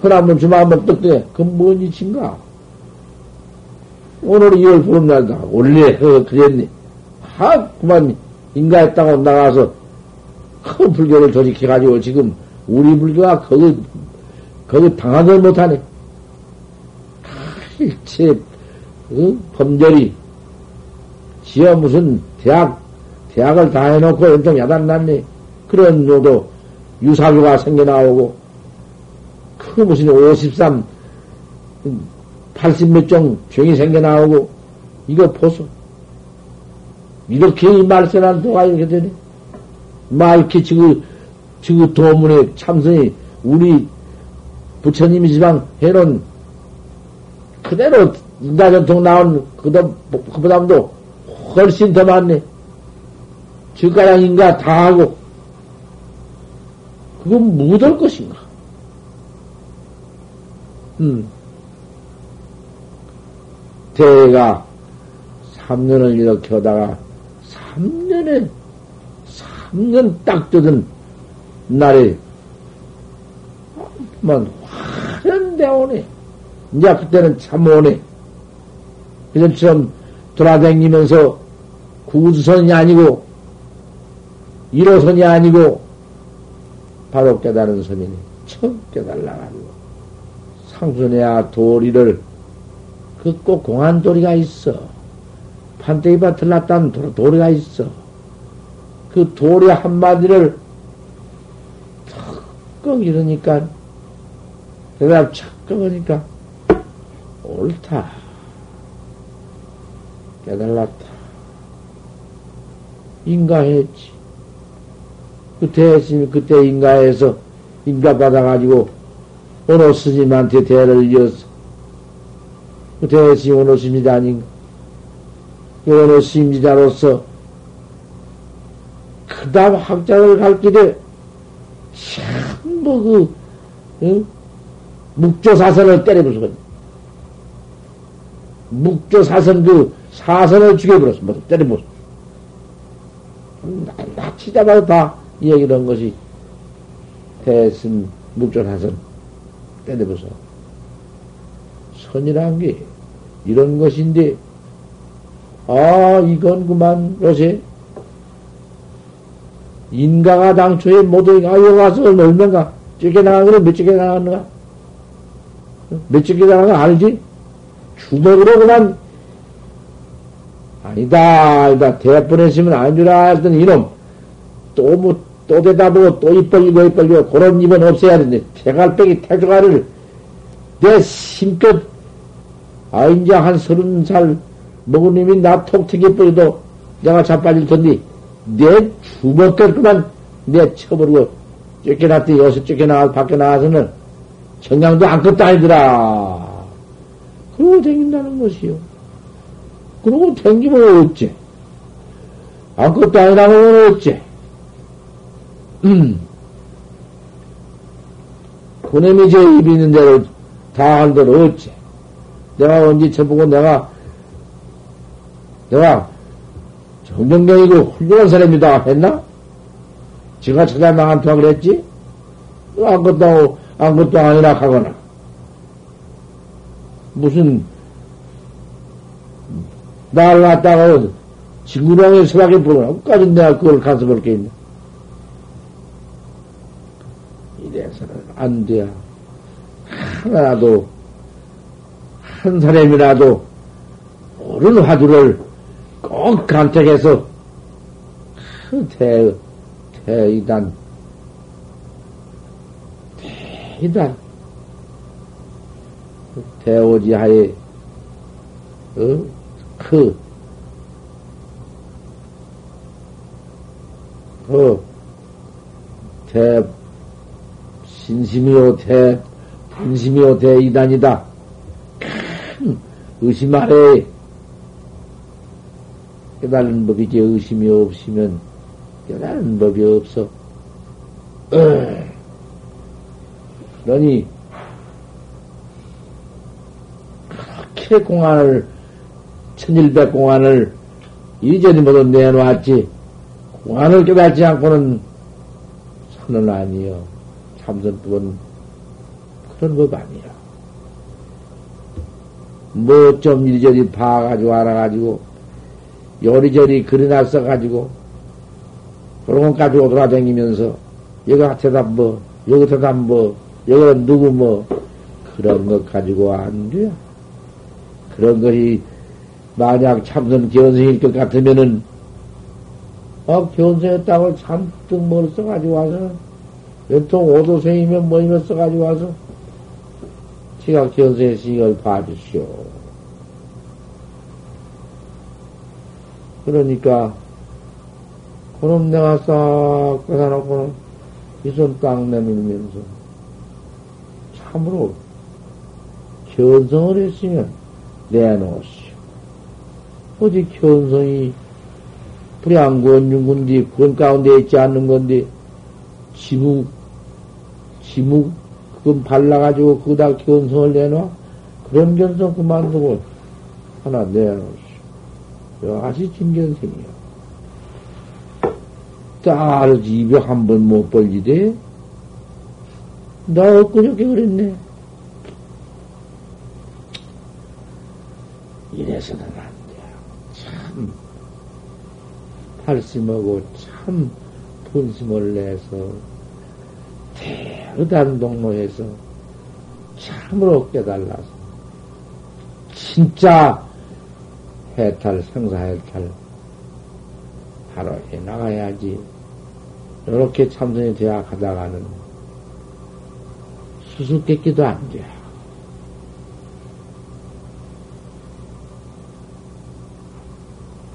혈 한번 주마 한번 떡대. 그건 뭔 이친가? 오늘이 열 보름 날다. 원래, 어, 그랬니? 하, 그만, 인가했다고 나가서, 큰 불교를 조직해가지고 지금, 우리 불교가 거기, 거기 당하걸 못하네. 일체, 어? 범절이, 지어 무슨 대학, 대학을 다 해놓고 엄청 야단났네. 그런 놈도 유사교가 생겨나오고, 그 무슨 53, 80 몇종 종이 생겨나오고, 이거 보소. 이렇게 이 말세난 도가 이렇게 되네. 막 이렇게 지금, 지금 도문에 참선이 우리 부처님이 지방 해놓은 그대로 인가전통 나온 그다, 그보다도 훨씬 더 많네. 즉가량 인가 다 하고, 그건 묻을 것인가? 음. 대가 3년을 이렇게 하다가 3년에 3년 딱 되던 날에 만 화련대 오네. 이제 그때는 참 오네. 이전처럼 돌아다니면서 구두선이 아니고 1호선이 아니고 바로 깨달은 선이니 처음 깨달라가지고 상순해야 도리를 그 꼭 공한 도리가 있어. 판때기 밭을 놨다는 도리가 있어. 그 도리 한마디를 턱 이러니까 대답 착 하니까 옳다. 깨달았다. 인가했지. 그때, 그때 인가해서 인가받아가지고 어느 스님한테 대를 이어서 그 대시 어느 스님이 아닌가. 어느 스님자로서 그 다음 학자를 갈 길에 참뭐 그, 응? 묵조사선을 때려부수거든. 묵조사선 그 사선을 죽여버렸어. 뭐 때려부었어. 나치자마자 다 이야기를 한 것이 대신 묵조사선 때려부서. 선이란 게 이런 것인데, 아, 이건 그만 요새 인가가 당초에 모두, 아, 여기 와서 얼마인가? 쫓겨나가는 몇 쫓겨나갔는가? 몇 쫓겨나간 거 알지? 주먹으로 그만 아니다, 아니다, 대뻔했으면 안 주라 했던 이놈. 또 뭐, 또 대답하고 또 입 벌리고 입 벌리고 그런 입은 없애야 되는데, 태갈빼기 태조가를 내 심껏, 아, 이제 한 서른 살 먹은 놈이 나 톡튀기 뿌리도 내가 자빠질 텐데, 내 주먹들 그만 내 쳐버리고 쫓겨났더니 여기서 쫓겨나가 밖에 나와서는 정량도 아무것도 아니더라. 그러고 댕긴다는 것이요. 그러고 댕기면 어째? 아무것도 아니라면 어째? 음. 그놈이 제 입이 있는 대로 다 한들 어째? 내가 언제 쳐보고 내가, 내가 정정경이고 훌륭한 사람이다 했나? 제가 찾아나간다 그랬지? 아무것도, 아무것도 아니라 하거나. 무슨, 날 갖다가 친구랑에 서하게 보거나. 까지 내가 그걸 가서 볼게 있네. 이래서는 안 돼. 하나라도, 한 사람이라도, 옳은 화두를 꼭 간택해서, 그 대, 대이단, 대이단, 대오지하에, 어? 그, 그, 대, 신심이요, 대, 분심이요, 대이단이다. 큰 의심 아래 깨달은 법이지 의심이 없으면 깨달은 법이 없어. 그러니 그렇게 공안을 천일백 공안을 이전이 모두 내놓았지 공안을 깨닫지 않고는 선은 아니요 참선법은 그런 법 아니야. 뭐 좀 이리저리 봐가지고 알아가지고 요리저리 그려놨어가지고 그런 것 가지고 돌아다니면서 여기 대답 뭐 여기 대답 뭐 여기는 누구 뭐 그런 것 가지고 안 돼. 그런 것이 만약 참선 견성일 것 같으면은 어 견성했다고 잔뜩 뭘 써가지고 와서 연통 오도생이면 뭐이면 써가지고 와서 지가 견성했으니 이걸 봐주시오. 그러니까 그럼 내가 싹 빼다놓고는 이손딱 내밀면서 참으로 견성을 했으면 내놓으시오. 어디 견성이 불양군, 윤군디, 그런 가운데 있지 않는 건데, 지묵, 지묵, 그건 발라가지고 그다 견성을 내놔? 그런 견성 그만두고 하나 내놓으시오. 여하시 진견생이야. 딸 입에 한 번 못 벌리대? 나 엊그저께 그랬네. 이래서는 안 돼. 참, 팔심하고 참 분심을 내서 대의단 동로에서 참으로 깨달아서 진짜 해탈, 생사해탈 바로 해 나가야지. 이렇게 참선이 되어 가다가는 수수께끼도 안 돼.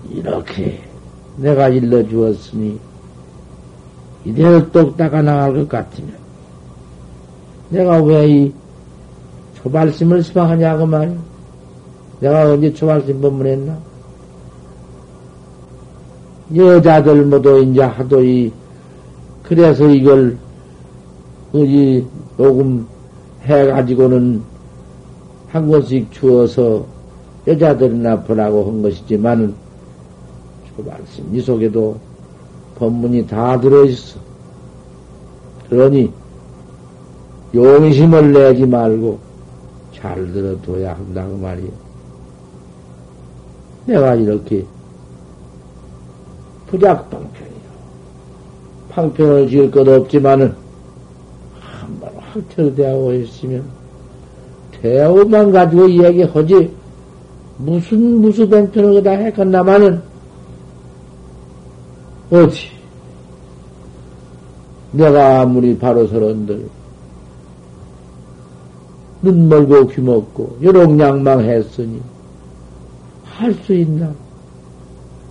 이렇게 내가 일러 주었으니 이대로 똑 닦아 나갈 것 같으면 내가 왜 이 초발심을 수방하냐고 말이야. 내가 언제 초발심 법문했나? 여자들 모두 이제 하도 이, 그래서 이걸, 어디, 녹음 해가지고는 한 권씩 주어서 여자들이나 보라고 한 것이지만은, 저 말씀, 이 속에도 법문이 다 들어있어. 그러니, 용심을 내지 말고 잘 들어둬야 한다고 말이야. 내가 이렇게 부작방편이요. 방편을 지을 것 없지만은 한번 확철대하고 있으면 대우만 가지고 이야기하지 무슨 무수 뱅편을 그다 했건나마는 어디 내가 아무리 바로 서런들 눈 멀고 귀 먹고 요롱양망했으니 할 수 있나?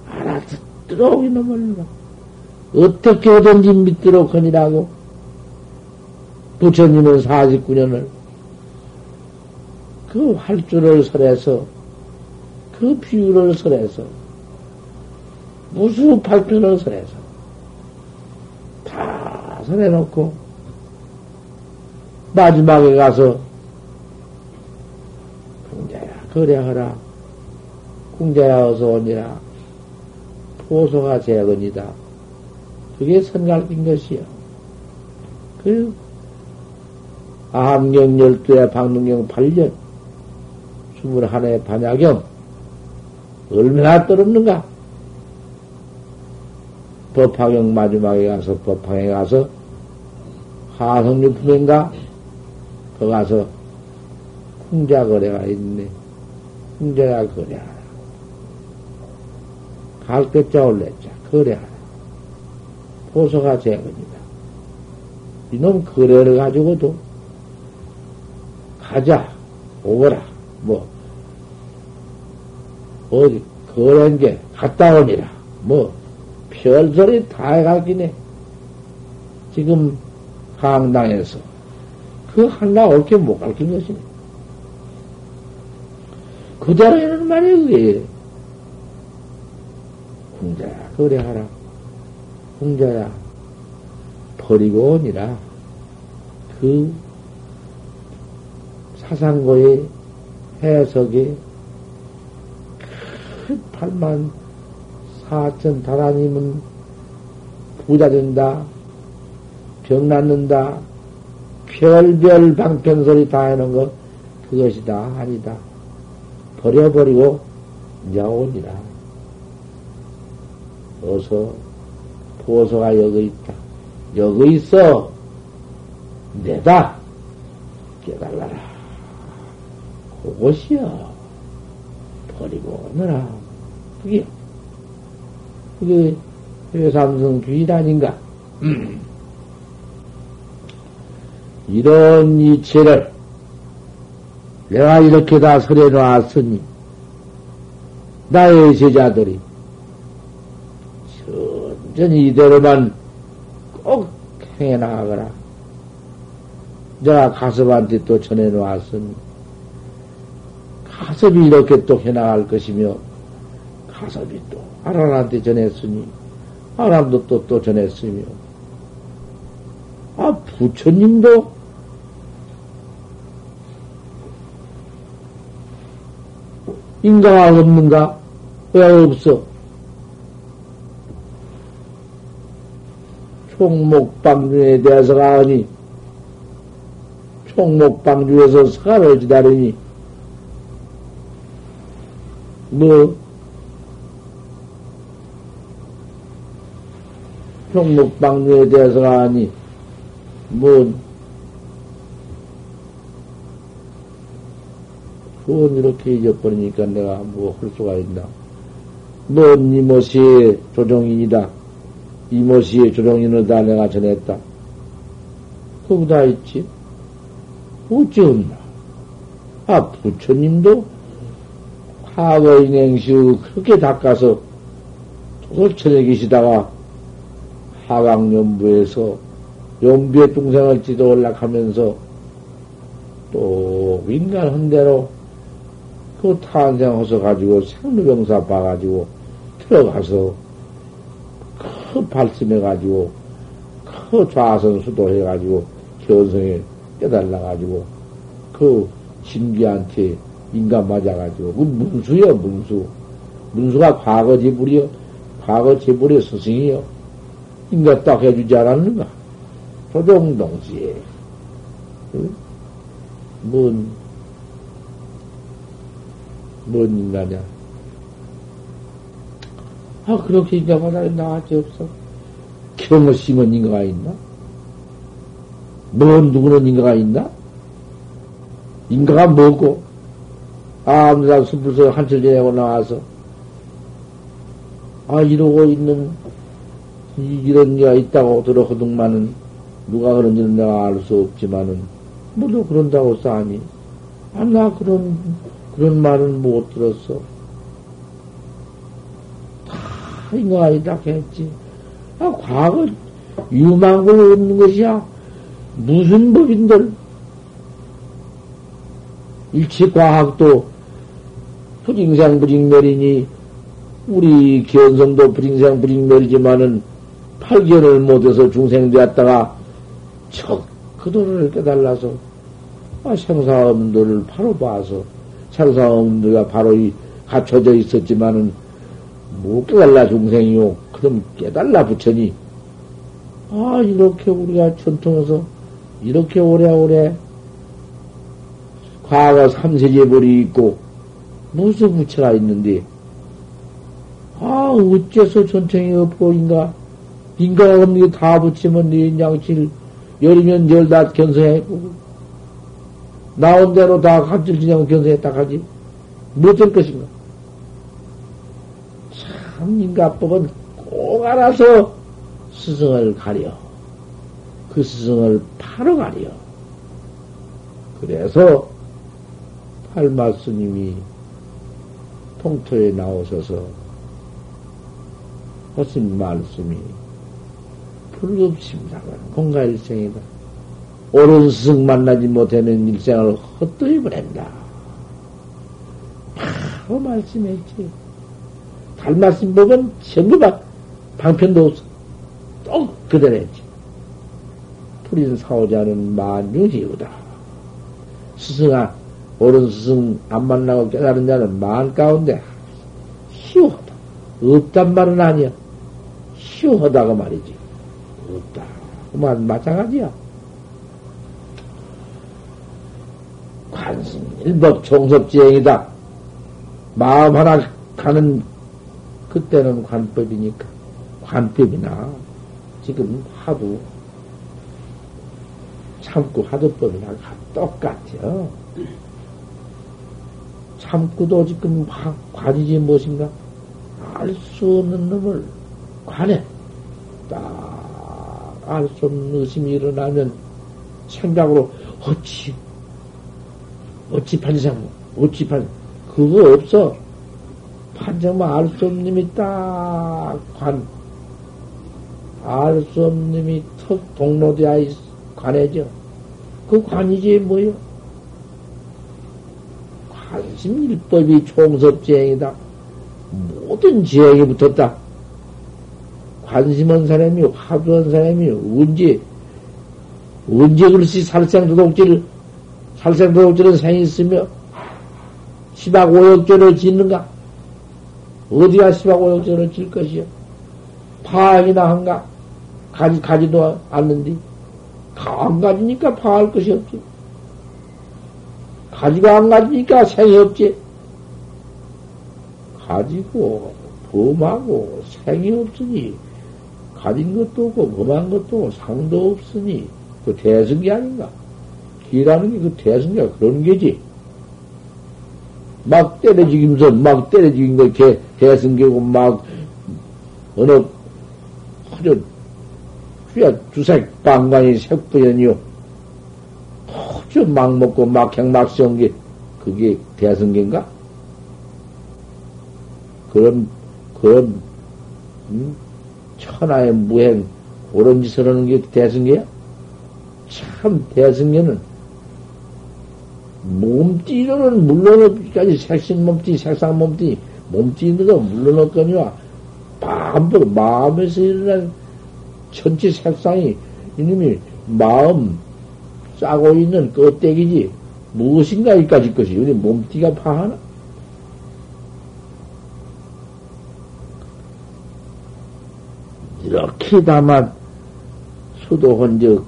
알아듣도록 이놈을 어떻게든지 믿도록 하니라고 부처님은 49년을 그 활주를 설해서 그 비유를 설해서 무수 팔편을 설해서 다 설해놓고 마지막에 가서 공자야 그래하라. 공자야 어서 오니라. 포소가 재건이다. 그게 선갈낀 것이요. 그 아함경 열두에 방문경 8년 스물하나의 반야경 얼마나 떨었는가? 법화경 마지막에 가서 법화에 가서 하성유품인가? 거 가서 풍자 거래가 있네. 풍자야 거래하라. 갈것자 올랬자 거래하라. 보소가 재건이다. 이놈 거래를 가지고도 가자, 오거라, 뭐, 어디, 거래한 게 갔다 오니라, 뭐, 별소리 다 해가기네. 지금 강당에서 그 하나 옳게 못 가르친 것이네. 그대로 이런 말이 그게. 공자야, 그래 하라. 공자야, 버리고 오니라. 그 사상고의 해석에 큰 8만 4천 다라님은 부자 된다, 병 낫는다, 별별 방편소리 다 해놓은 거, 그것이다, 아니다. 버려버리고, 이제 오니라. 어서, 보소가 여기 있다. 여기 있어. 내다. 깨달라라. 그것이여. 버리고 오너라. 그게, 그게 외삼성 주일 아닌가? 음. 이런 이체를 내가 이렇게 다 설해 놨으니, 나의 제자들이 천천히 이대로만 꼭 행해 나가거라. 내가 가섭한테 또 전해 놓았으니, 가섭이 이렇게 또 해나갈 것이며, 가섭이 또 아란한테 전했으니, 아란도 또, 또 전했으며, 아, 부처님도 인가가 없는가? 왜 없어? 총목방중에 대해서가 아니, 총목방중에서 사를 기다리니, 뭐, 평목방류에 대해서가 아니, 뭔, 그건 이렇게 잊어버리니까 내가 뭐 할 수가 있나. 뭔 이모시의 조정인이다. 이모시의 조정인을다 내가 전했다. 거기다 있지. 어찌 없나. 아, 부처님도 과거 인행시우 그렇게 닦아서 도솔천에 계시다가 하강연부에서 연비의 동생을 지도 올락하면서 또 인간 헌대로 그 탄생해서 가지고 생로병사 봐가지고 들어가서 그 발심해가지고 그 좌선 수도해가지고 견성에 깨달아가지고 그 진비한테 인간 맞아가지고, 그 문수요, 문수. 문수가 과거 지불이요. 과거 지불의 스승이요. 인간 딱 해주지 않았는가? 조정동지에. 응? 뭔, 뭔 인간이야? 아, 그렇게 인간마다 나왔지 없어. 그런 거 심은 인가가 있나? 뭔 누구는 인가가 있나? 인가가 뭐고? 아무나 숲에서 한철 지내고 나와서, 아, 이러고 있는, 이런 게가 있다고 들어거든만은, 누가 그런지는 내가 알 수 없지만은, 뭐도 그런다고 싸니? 아, 나 그런, 그런 말은 못 들었어. 다 아니다 했지. 아, 과거 유망을 없는 것이야. 무슨 법인들? 일체 과학도 불ing생 불ing멸이니 우리 견성도 불ing생 불ing멸이지만은 8개월을 못해서 중생되었다가 척 그도를 깨달아서 아, 생사 없는 도를 바로 봐서 생사 없는 도가 바로 이 갖춰져 있었지만은 못 깨달라 중생이요. 그럼 깨달라 부처니 아 이렇게 우리가 전통에서 이렇게 오래오래 과거 삼세제벌이 있고 무슨 부처가 있는데 아 어째서 전통이 없고인가 게다 붙이면 네 양치를 열이면 열 다 견성했고 나온 대로 다 간질 지냐고 견성했다 하지. 못될 것인가? 참 인가법은 꼭 알아서 스승을 가려. 그 스승을 바로 가려. 그래서 팔마 스님이 통토에 나오셔서 하신 말씀이 불급심사가 공가일생이다. 옳은 스승 만나지 못하는 일생을 헛되이 보낸다. 바로 말씀했지. 달말씀 보면 전부 다 방편도 없어. 또 그대로 했지. 풀인 사오자는 만중지우다. 스승아, 옳은 스승 안 만나고 깨달은 자는 만 가운데 희우하다. 없단 말은 아니야. 희우하다고 말이지. 그만 마찬가지야. 관심 일법 총섭지행이다. 마음 하나 가는 그때는 관법이니까 관법이나 지금 하도 참고 하도법이나 똑같아요. 참고도 지금 관이지 무엇인가? 알 수 없는 놈을 관해. 딱 알 수 없는 의심이 일어나면 생각으로 어찌, 어찌 판상, 어찌 판, 그거 없어. 판정만 알 수 없는 놈이 딱 관, 알 수 없는 놈이 턱 동로되어 관해져. 그 관이지 뭐요? 관심일법이 총섭지행이다. 모든 지행이 붙었다. 관심한 사람이, 화두한 사람이 언제, 언제 그렇지 살생도덕질을, 살생도덕질은 생이 있으며, 시박 오역전을 짓는가? 어디가 시박 오역전을 질 것이요? 파악이나 한가? 가지, 가지도 않는데, 안 가지니까 파할 것이 없지. 가지가 안 가지니까 생이 없지. 가지고, 범하고, 생이 없으니, 가진 것도 없고, 범한 것도 없고, 상도 없으니, 그 대승기 아닌가? 기라는 게 그 대승기가 그런 게지. 막 때려 죽이면서, 막 때려 죽인 거, 개, 대승기고, 막, 어느, 허저, 휘야 두색 방광이 색부연이요. 막 먹고 막향막 씌운 게, 그게 대승계인가? 그런, 그런, 음? 천하의 무행, 옳은 짓을 하는 게 대승계야? 참, 대승계는, 몸띠로는 물론 없기까지 색신 몸띠, 색상 몸띠, 몸띠 있는 거 물론 없거니와, 반복 마음에서 일어난 전체 색상이 이놈이 마음, 싸고 있는 껍데기지 무엇인가 이까지 것이 우리 몸띠가 파하나? 이렇게 다만 수도 혼적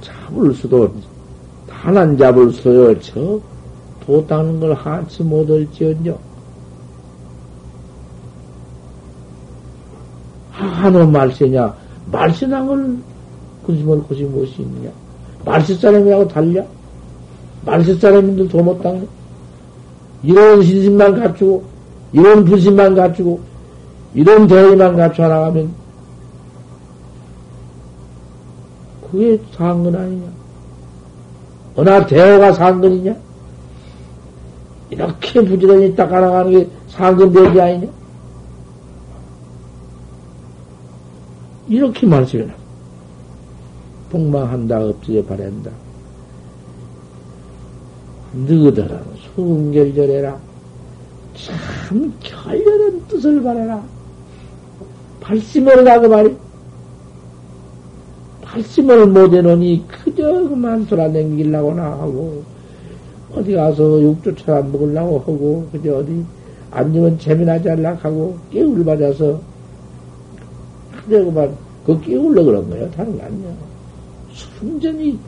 잡을 수도 단한 잡을 수요 저도 닦는 걸 한치 못할지언정 하노 말세냐 말세난 걸 그지말 것이 무엇이 있느냐 말세 사람이하고 달려? 말세 사람인들 도못 닦네? 이런 신심만 갖추고, 이런 불신만 갖추고, 이런 대의만 갖춰 나가면, 그게 상근 아니냐? 어나 대어가 상근이냐? 이렇게 부지런히 닦아나가는 게 상근대지 아니냐? 이렇게 말씀해라. 폭망한다, 없어져 바란다. 너희들은 수결절해라. 참 결렬한 뜻을 바라라. 발심을 하고 말이. 발심을 못해놓으니 그저 그만 돌아다니려고나 하고, 어디 가서 육조차 먹으려고 하고, 그저 어디 앉으면 재미나지 않라 하고, 깨울 받아서, 그저 그만, 그 깨울려 그런 거예요. 다른 거 아니야. 순전히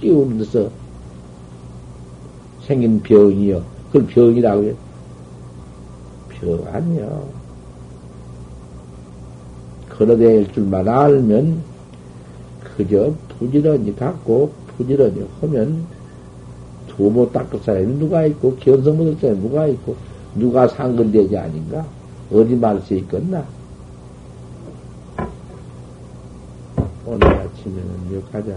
깨우는 데서 생긴 병이요. 그걸 병이라고 해요. 병 아니요. 걸어다닐 줄만 알면 그저 부지런히 갖고 부지런히 하면 도모 닦을 사람이 누가 있고 견성 못할 사람이 누가 있고 누가 상근되지 아닌가? 어디 말 수 있겠나? 오늘 아침에는 여기까지